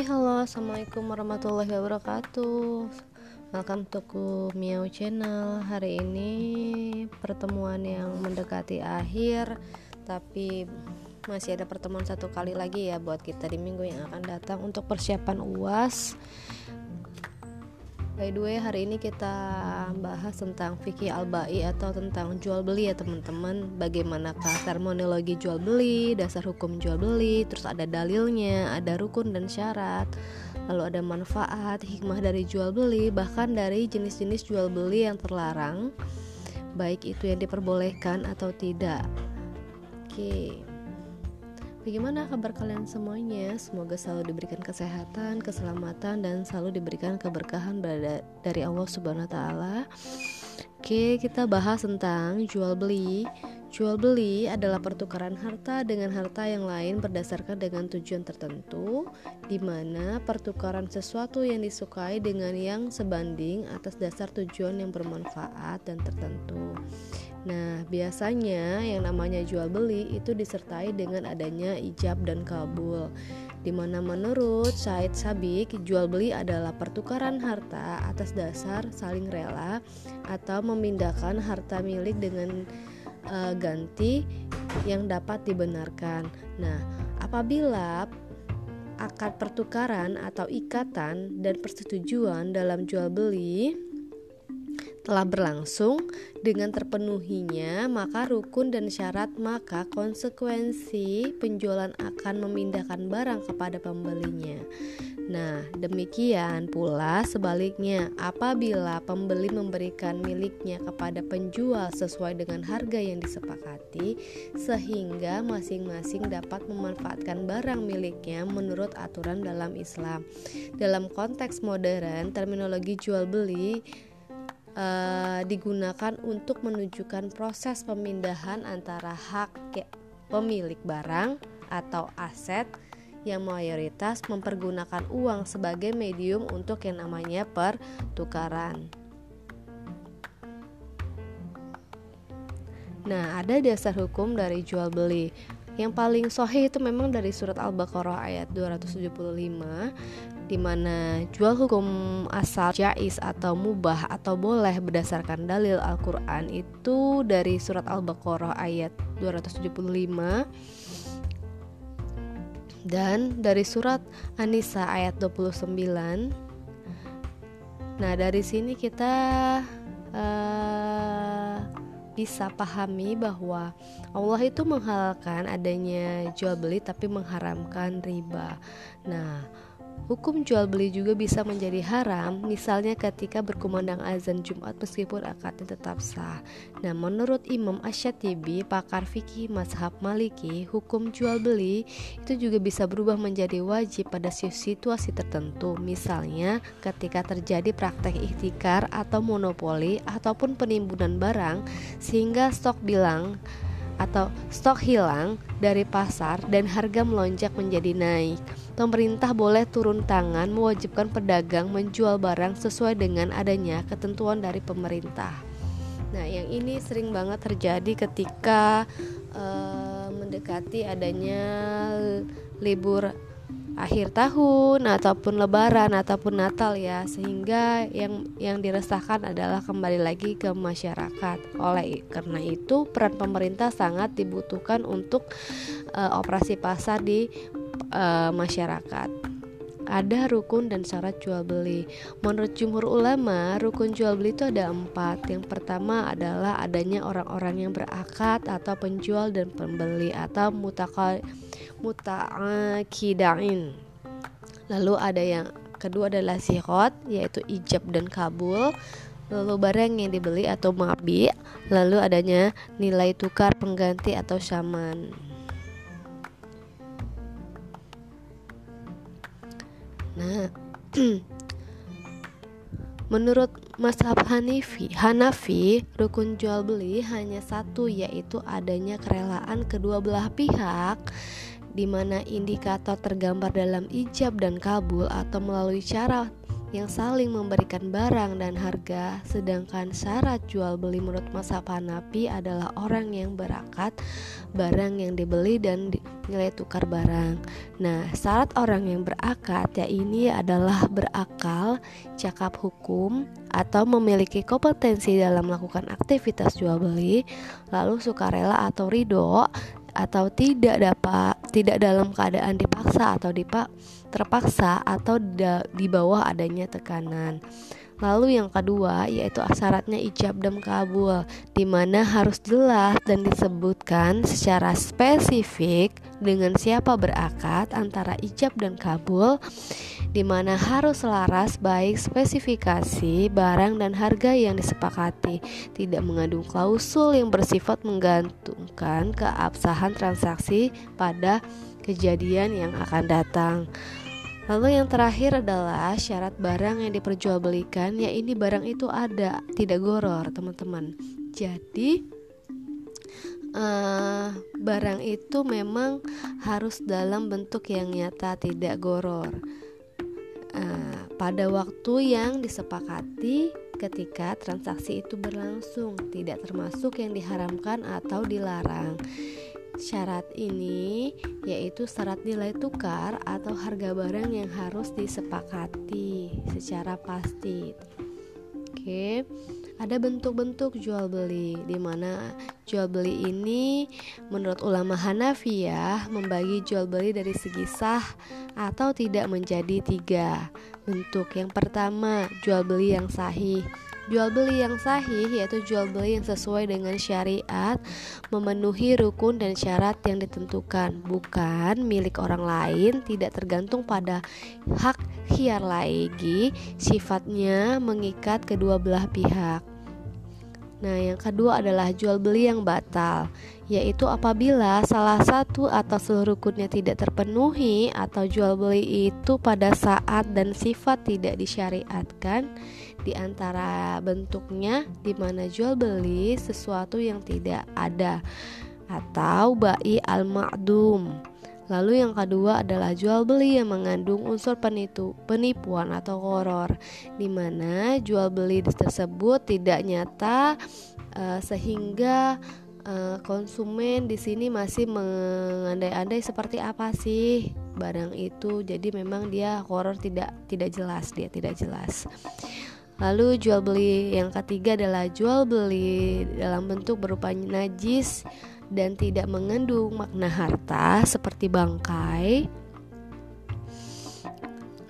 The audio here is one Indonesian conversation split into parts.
Hai halo. Assalamualaikum warahmatullahi wabarakatuh. Welcome to Miao Channel. Hari ini pertemuan yang mendekati akhir Tapi masih ada pertemuan satu kali lagi ya buat kita di minggu yang akan datang Untuk persiapan UAS By the way hari ini kita bahas tentang fikih al-ba'i atau tentang jual beli ya teman-teman. Bagaimanakah terminologi jual beli, dasar hukum jual beli, terus ada dalilnya, ada rukun dan syarat. Lalu ada manfaat, hikmah dari jual beli, bahkan dari jenis-jenis jual beli yang terlarang Baik itu yang diperbolehkan atau tidak. Oke Bagaimana kabar kalian semuanya? Semoga selalu diberikan kesehatan, keselamatan, dan selalu diberikan keberkahan dari Allah Subhanahu wa Ta'ala. Oke, kita bahas tentang jual beli. Jual beli adalah pertukaran harta dengan harta yang lain berdasarkan dengan tujuan tertentu, di mana pertukaran sesuatu yang disukai dengan yang sebanding atas dasar tujuan yang bermanfaat dan tertentu. Nah, biasanya yang namanya jual beli itu disertai dengan adanya ijab dan kabul. Di mana menurut Said Sabik, jual beli adalah pertukaran harta atas dasar saling rela atau memindahkan harta milik dengan uh, ganti yang dapat dibenarkan. Nah, apabila akad pertukaran atau ikatan dan persetujuan dalam jual beli telah berlangsung dengan terpenuhinya maka rukun dan syarat maka konsekuensi penjualan akan memindahkan barang kepada pembelinya. Nah, demikian pula sebaliknya apabila pembeli memberikan miliknya kepada penjual sesuai dengan harga yang disepakati sehingga masing-masing dapat memanfaatkan barang miliknya menurut aturan dalam Islam. Dalam konteks modern, terminologi jual beli uh, digunakan untuk menunjukkan proses pemindahan antara hak pemilik barang atau aset yang mayoritas mempergunakan uang sebagai medium untuk yang namanya pertukaran. Nah, ada dasar hukum dari jual beli. Yang paling sahih itu memang dari surat Al-Baqarah ayat 275 di mana jual hukum asal jais atau mubah atau boleh berdasarkan dalil Al-Qur'an itu dari surat Al-Baqarah ayat 275 dan dari surat An-Nisa ayat 29. Nah, dari sini kita uh, bisa pahami bahwa Allah itu menghalalkan adanya jual beli tapi mengharamkan riba. Nah, Hukum jual beli juga bisa menjadi haram, misalnya ketika berkumandang azan Jumat meskipun akadnya tetap sah. Nah, menurut Imam Asyatibi, pakar fikih mazhab Maliki, hukum jual beli itu juga bisa berubah menjadi wajib pada situasi tertentu, misalnya ketika terjadi praktek ikhtikar atau monopoli ataupun penimbunan barang sehingga stok bilang atau stok hilang dari pasar dan harga melonjak menjadi naik pemerintah boleh turun tangan mewajibkan pedagang menjual barang sesuai dengan adanya ketentuan dari pemerintah. Nah, yang ini sering banget terjadi ketika uh, mendekati adanya libur akhir tahun ataupun lebaran ataupun Natal ya sehingga yang yang diresahkan adalah kembali lagi ke masyarakat oleh karena itu peran pemerintah sangat dibutuhkan untuk uh, operasi pasar di uh, masyarakat. Ada rukun dan syarat jual beli. Menurut jumhur ulama, rukun jual beli itu ada empat. Yang pertama adalah adanya orang-orang yang berakad atau penjual dan pembeli atau muta'akidain. Lalu ada yang kedua adalah sihot, yaitu ijab dan kabul lalu barang yang dibeli atau mabi, lalu adanya nilai tukar pengganti atau saman. Nah, menurut Mazhab Hanifi, Hanafi, rukun jual beli hanya satu yaitu adanya kerelaan kedua belah pihak di mana indikator tergambar dalam ijab dan kabul atau melalui cara yang saling memberikan barang dan harga, sedangkan syarat jual beli menurut mazhab Hanafi adalah orang yang berakad barang yang dibeli dan nilai tukar barang. Nah, syarat orang yang berakad ya ini adalah berakal, cakap hukum, atau memiliki kompetensi dalam melakukan aktivitas jual beli, lalu sukarela atau ridho atau tidak dapat tidak dalam keadaan dipaksa atau dipak terpaksa atau di bawah adanya tekanan. Lalu yang kedua yaitu syaratnya ijab dan kabul di mana harus jelas dan disebutkan secara spesifik dengan siapa berakad antara ijab dan kabul di mana harus selaras baik spesifikasi barang dan harga yang disepakati tidak mengandung klausul yang bersifat menggantungkan keabsahan transaksi pada kejadian yang akan datang. Lalu yang terakhir adalah syarat barang yang diperjualbelikan ya barang itu ada, tidak goror, teman-teman. Jadi uh, barang itu memang harus dalam bentuk yang nyata, tidak goror. Uh, pada waktu yang disepakati ketika transaksi itu berlangsung, tidak termasuk yang diharamkan atau dilarang. Syarat ini yaitu syarat nilai tukar atau harga barang yang harus disepakati secara pasti. Oke, ada bentuk-bentuk jual beli di mana jual beli ini menurut ulama Hanafiyah membagi jual beli dari segi sah atau tidak menjadi tiga bentuk. Yang pertama, jual beli yang sahih Jual beli yang sahih yaitu jual beli yang sesuai dengan syariat, memenuhi rukun dan syarat yang ditentukan, bukan milik orang lain, tidak tergantung pada hak hiar lagi, sifatnya mengikat kedua belah pihak. Nah, yang kedua adalah jual beli yang batal, yaitu apabila salah satu atau seluruh rukunnya tidak terpenuhi atau jual beli itu pada saat dan sifat tidak disyariatkan di antara bentuknya di mana jual beli sesuatu yang tidak ada atau bai al-ma'dum Lalu yang kedua adalah jual beli yang mengandung unsur penipu, penipuan atau horor, di mana jual beli tersebut tidak nyata uh, sehingga uh, konsumen di sini masih mengandai-andai seperti apa sih barang itu. Jadi memang dia horor tidak tidak jelas, dia tidak jelas. Lalu jual beli yang ketiga adalah jual beli dalam bentuk berupa najis dan tidak mengandung makna harta seperti bangkai.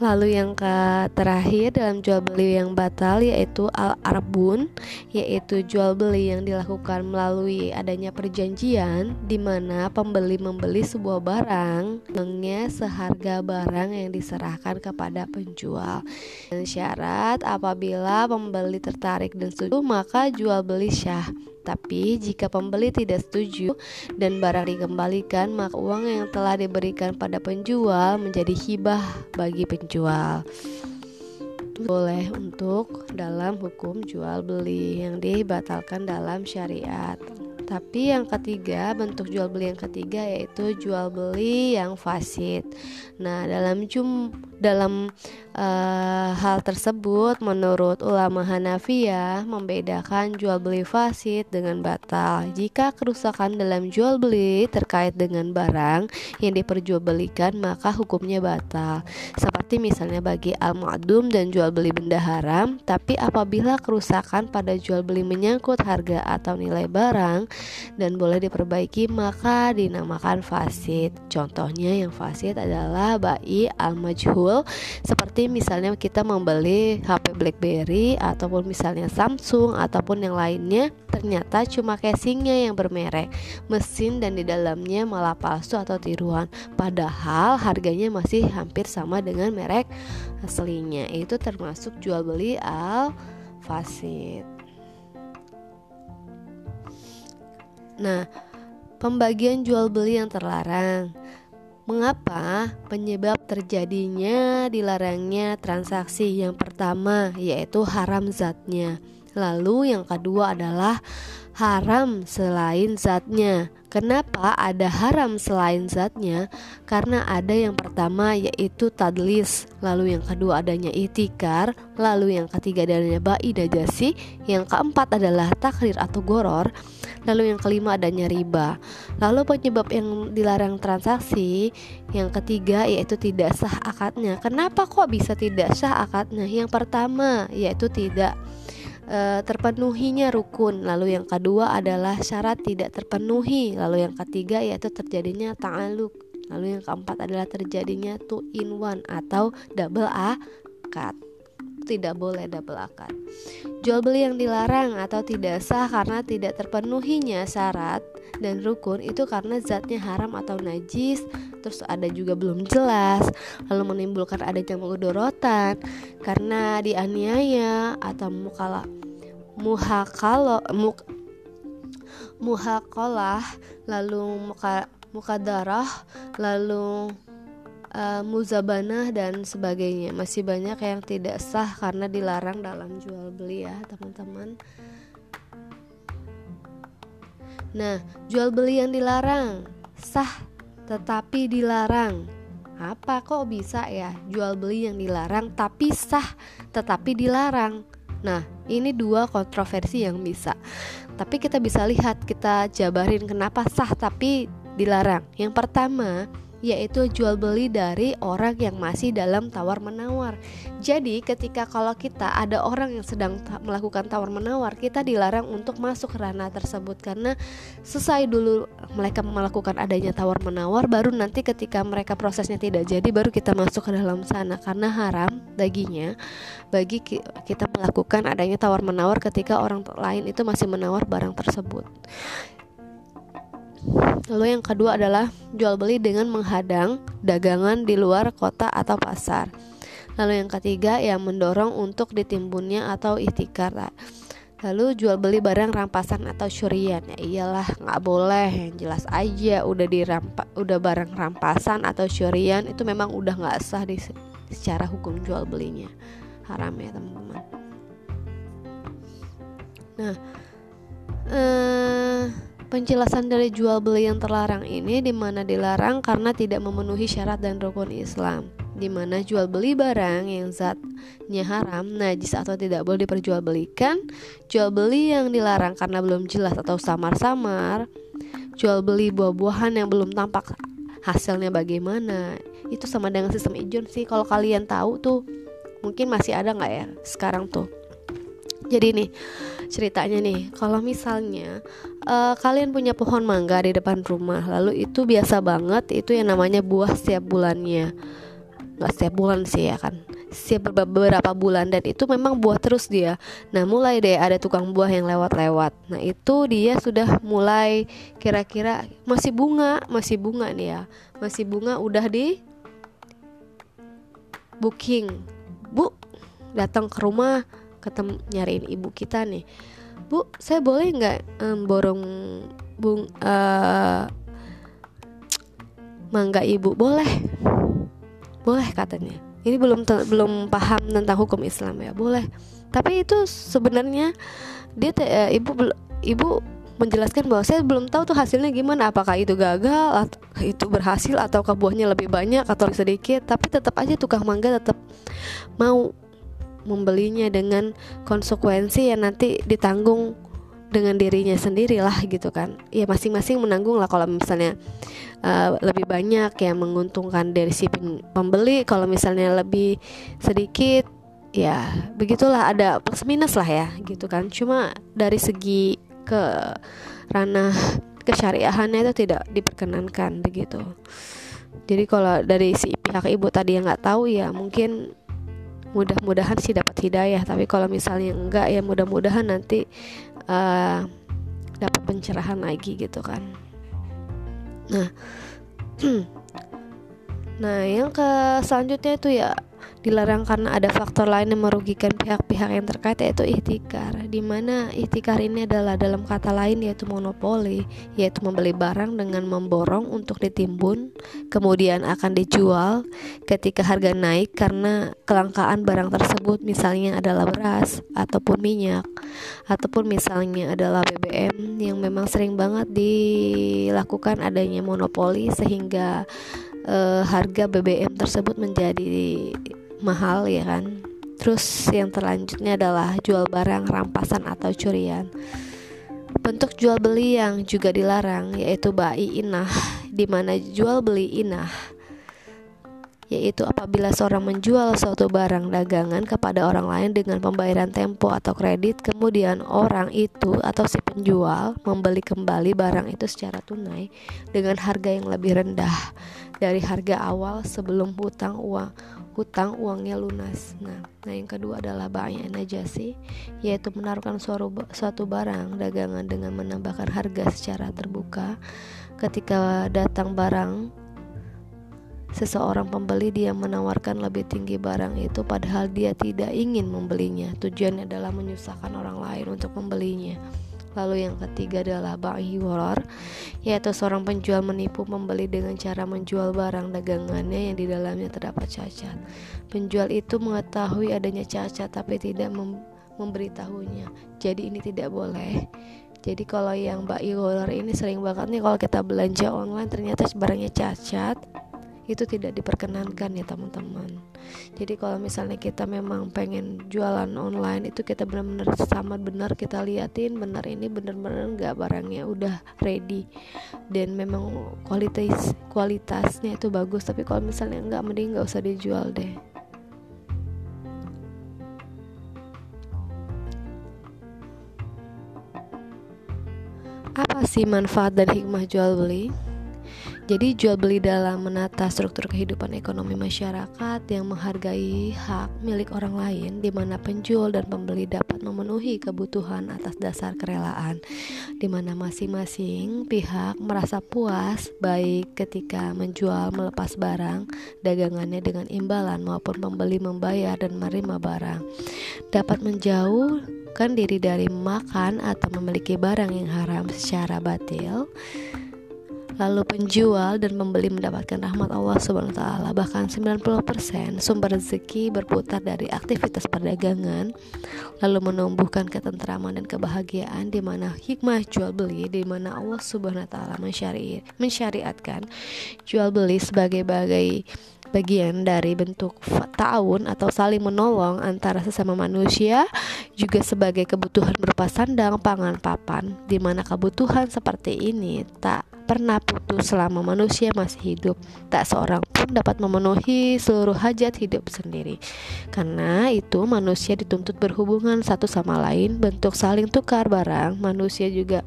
Lalu yang ke terakhir dalam jual beli yang batal yaitu al-arbun yaitu jual beli yang dilakukan melalui adanya perjanjian di mana pembeli membeli sebuah barang dengan seharga barang yang diserahkan kepada penjual. Dan syarat apabila pembeli tertarik dan setuju maka jual beli syah. Tapi jika pembeli tidak setuju dan barang dikembalikan, maka uang yang telah diberikan pada penjual menjadi hibah bagi penjual. Boleh untuk dalam hukum jual beli yang dibatalkan dalam syariat. Tapi yang ketiga, bentuk jual beli yang ketiga yaitu jual beli yang fasid. Nah, dalam jum dalam uh, hal tersebut menurut ulama Hanafiyah membedakan jual beli fasid dengan batal. Jika kerusakan dalam jual beli terkait dengan barang yang diperjualbelikan maka hukumnya batal. Seperti misalnya bagi al-ma'dum dan jual beli benda haram, tapi apabila kerusakan pada jual beli menyangkut harga atau nilai barang dan boleh diperbaiki maka dinamakan fasid. Contohnya yang fasid adalah bai al-majhul seperti misalnya kita membeli HP BlackBerry ataupun misalnya Samsung ataupun yang lainnya ternyata cuma casingnya yang bermerek, mesin dan di dalamnya malah palsu atau tiruan. Padahal harganya masih hampir sama dengan merek aslinya. Itu termasuk jual beli al fasid. Nah, pembagian jual beli yang terlarang. Mengapa penyebab terjadinya dilarangnya transaksi yang pertama yaitu haram zatnya. Lalu yang kedua adalah haram selain zatnya. Kenapa ada haram selain zatnya? Karena ada yang pertama yaitu tadlis, lalu yang kedua adanya itikar, lalu yang ketiga adanya ba'i dajasi, yang keempat adalah takrir atau goror, lalu yang kelima adanya riba. Lalu penyebab yang dilarang transaksi, yang ketiga yaitu tidak sah akadnya. Kenapa kok bisa tidak sah akadnya? Yang pertama yaitu tidak e, terpenuhinya rukun. Lalu yang kedua adalah syarat tidak terpenuhi. Lalu yang ketiga yaitu terjadinya ta'aluk. Lalu yang keempat adalah terjadinya two in one atau double akad. Tidak boleh double akad. Jual beli yang dilarang atau tidak sah karena tidak terpenuhinya syarat dan rukun itu karena zatnya haram atau najis terus ada juga belum jelas lalu menimbulkan adanya mudorotan karena dianiaya atau mukala muhakalo muk, muhakolah lalu muka mukadarah lalu uh, muzabanah dan sebagainya. Masih banyak yang tidak sah karena dilarang dalam jual beli ya teman-teman. Nah jual beli yang dilarang sah tetapi dilarang. Apa kok bisa ya jual beli yang dilarang tapi sah tetapi dilarang Nah, ini dua kontroversi yang bisa. Tapi kita bisa lihat, kita jabarin kenapa sah tapi dilarang. Yang pertama, yaitu jual beli dari orang yang masih dalam tawar menawar. Jadi, ketika kalau kita ada orang yang sedang melakukan tawar menawar, kita dilarang untuk masuk ranah tersebut karena selesai dulu mereka melakukan adanya tawar menawar, baru nanti ketika mereka prosesnya tidak jadi, baru kita masuk ke dalam sana karena haram baginya bagi kita melakukan adanya tawar menawar ketika orang lain itu masih menawar barang tersebut. Lalu yang kedua adalah jual beli dengan menghadang dagangan di luar kota atau pasar. Lalu yang ketiga yang mendorong untuk ditimbunnya atau ikhtikar. Lalu jual beli barang rampasan atau syurian ya iyalah nggak boleh yang jelas aja udah dirampa udah barang rampasan atau syurian itu memang udah nggak sah di secara hukum jual belinya haram ya teman-teman. Nah, eh, Penjelasan dari jual beli yang terlarang ini di mana dilarang karena tidak memenuhi syarat dan rukun Islam Di mana jual beli barang yang zatnya haram, najis atau tidak boleh diperjualbelikan Jual beli yang dilarang karena belum jelas atau samar-samar Jual beli buah-buahan yang belum tampak hasilnya bagaimana Itu sama dengan sistem ijon sih. Kalau kalian tahu tuh mungkin masih ada nggak ya sekarang tuh? Jadi nih ceritanya nih. Kalau misalnya uh, kalian punya pohon mangga di depan rumah lalu itu biasa banget itu yang namanya buah setiap bulannya. Nggak setiap bulan sih ya kan? Setiap beberapa bulan dan itu memang buah terus dia. Nah mulai deh ada tukang buah yang lewat-lewat. Nah itu dia sudah mulai kira-kira masih bunga masih bunga nih ya. Masih bunga udah di booking. Bu datang ke rumah ketemu nyariin ibu kita nih. Bu saya boleh nggak um, borong bung uh, mangga ibu? Boleh. Boleh katanya. Ini belum belum paham tentang hukum Islam ya. Boleh. Tapi itu sebenarnya dia uh, ibu ibu menjelaskan bahwa saya belum tahu tuh hasilnya gimana. Apakah itu gagal atau itu berhasil atau buahnya lebih banyak atau sedikit. Tapi tetap aja tukang mangga tetap mau membelinya dengan konsekuensi yang nanti ditanggung dengan dirinya sendiri lah gitu kan. Ya masing-masing menanggung lah kalau misalnya uh, lebih banyak yang menguntungkan dari si pembeli. Kalau misalnya lebih sedikit ya begitulah ada plus minus lah ya gitu kan. Cuma dari segi ke ranah kesyariahannya itu tidak diperkenankan begitu. Jadi kalau dari si pihak ibu tadi yang nggak tahu ya mungkin mudah-mudahan sih dapat hidayah. Tapi kalau misalnya enggak ya mudah-mudahan nanti uh, dapat pencerahan lagi gitu kan. Nah nah yang ke selanjutnya itu ya dilarang karena ada faktor lain yang merugikan pihak-pihak yang terkait yaitu ihtikar di mana ihtikar ini adalah dalam kata lain yaitu monopoli yaitu membeli barang dengan memborong untuk ditimbun kemudian akan dijual ketika harga naik karena kelangkaan barang tersebut misalnya adalah beras ataupun minyak ataupun misalnya adalah BBM yang memang sering banget dilakukan adanya monopoli sehingga uh, harga BBM tersebut menjadi mahal ya kan? Terus yang terlanjutnya adalah jual barang rampasan atau curian. Bentuk jual beli yang juga dilarang yaitu bai inah di mana jual beli inah yaitu apabila seorang menjual suatu barang dagangan kepada orang lain dengan pembayaran tempo atau kredit, kemudian orang itu atau si penjual membeli kembali barang itu secara tunai dengan harga yang lebih rendah dari harga awal sebelum hutang uang hutang uangnya lunas. Nah, nah yang kedua adalah ba'ya najasi, yaitu menaruhkan suatu barang dagangan dengan menambahkan harga secara terbuka. Ketika datang barang seseorang pembeli dia menawarkan lebih tinggi barang itu padahal dia tidak ingin membelinya. Tujuannya adalah menyusahkan orang lain untuk membelinya. Lalu yang ketiga adalah ba'i warar yaitu seorang penjual menipu pembeli dengan cara menjual barang dagangannya yang di dalamnya terdapat cacat. Penjual itu mengetahui adanya cacat tapi tidak mem memberitahunya. Jadi ini tidak boleh. Jadi kalau yang ba'i warar ini sering banget nih kalau kita belanja online ternyata barangnya cacat itu tidak diperkenankan ya teman-teman. Jadi kalau misalnya kita memang pengen jualan online itu kita benar-benar sama benar kita liatin benar ini benar-benar nggak barangnya udah ready. Dan memang kualitas kualitasnya itu bagus. Tapi kalau misalnya nggak mending nggak usah dijual deh. Apa sih manfaat dan hikmah jual beli? Jadi jual beli dalam menata struktur kehidupan ekonomi masyarakat yang menghargai hak milik orang lain di mana penjual dan pembeli dapat memenuhi kebutuhan atas dasar kerelaan di mana masing-masing pihak merasa puas baik ketika menjual melepas barang dagangannya dengan imbalan maupun pembeli membayar dan menerima barang. Dapat menjauhkan diri dari makan atau memiliki barang yang haram secara batil Lalu penjual dan pembeli mendapatkan rahmat Allah Subhanahu taala. Bahkan 90% sumber rezeki berputar dari aktivitas perdagangan lalu menumbuhkan ketentraman dan kebahagiaan di mana hikmah jual beli di mana Allah Subhanahu taala mensyari mensyariatkan jual beli sebagai bagai bagian dari bentuk ta'awun atau saling menolong antara sesama manusia juga sebagai kebutuhan berupa sandang, pangan, papan di mana kebutuhan seperti ini tak pernah putus selama manusia masih hidup. Tak seorang pun dapat memenuhi seluruh hajat hidup sendiri. Karena itu manusia dituntut berhubungan satu sama lain, bentuk saling tukar barang. Manusia juga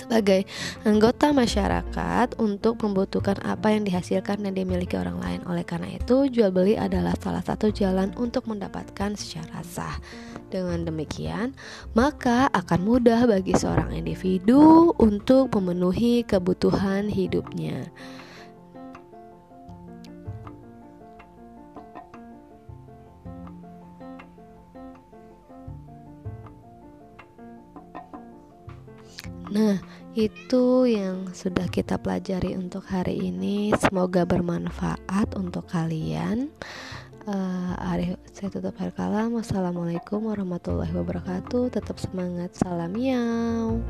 sebagai anggota masyarakat untuk membutuhkan apa yang dihasilkan dan dimiliki orang lain. Oleh karena itu, jual beli adalah salah satu jalan untuk mendapatkan secara sah. Dengan demikian, maka akan mudah bagi seorang individu untuk memenuhi kebutuhan hidupnya. Nah, itu yang sudah kita pelajari untuk hari ini. Semoga bermanfaat untuk kalian. Uh, Arif, saya tutup akhir kalam. Wassalamualaikum warahmatullahi wabarakatuh. Tetap semangat salam miau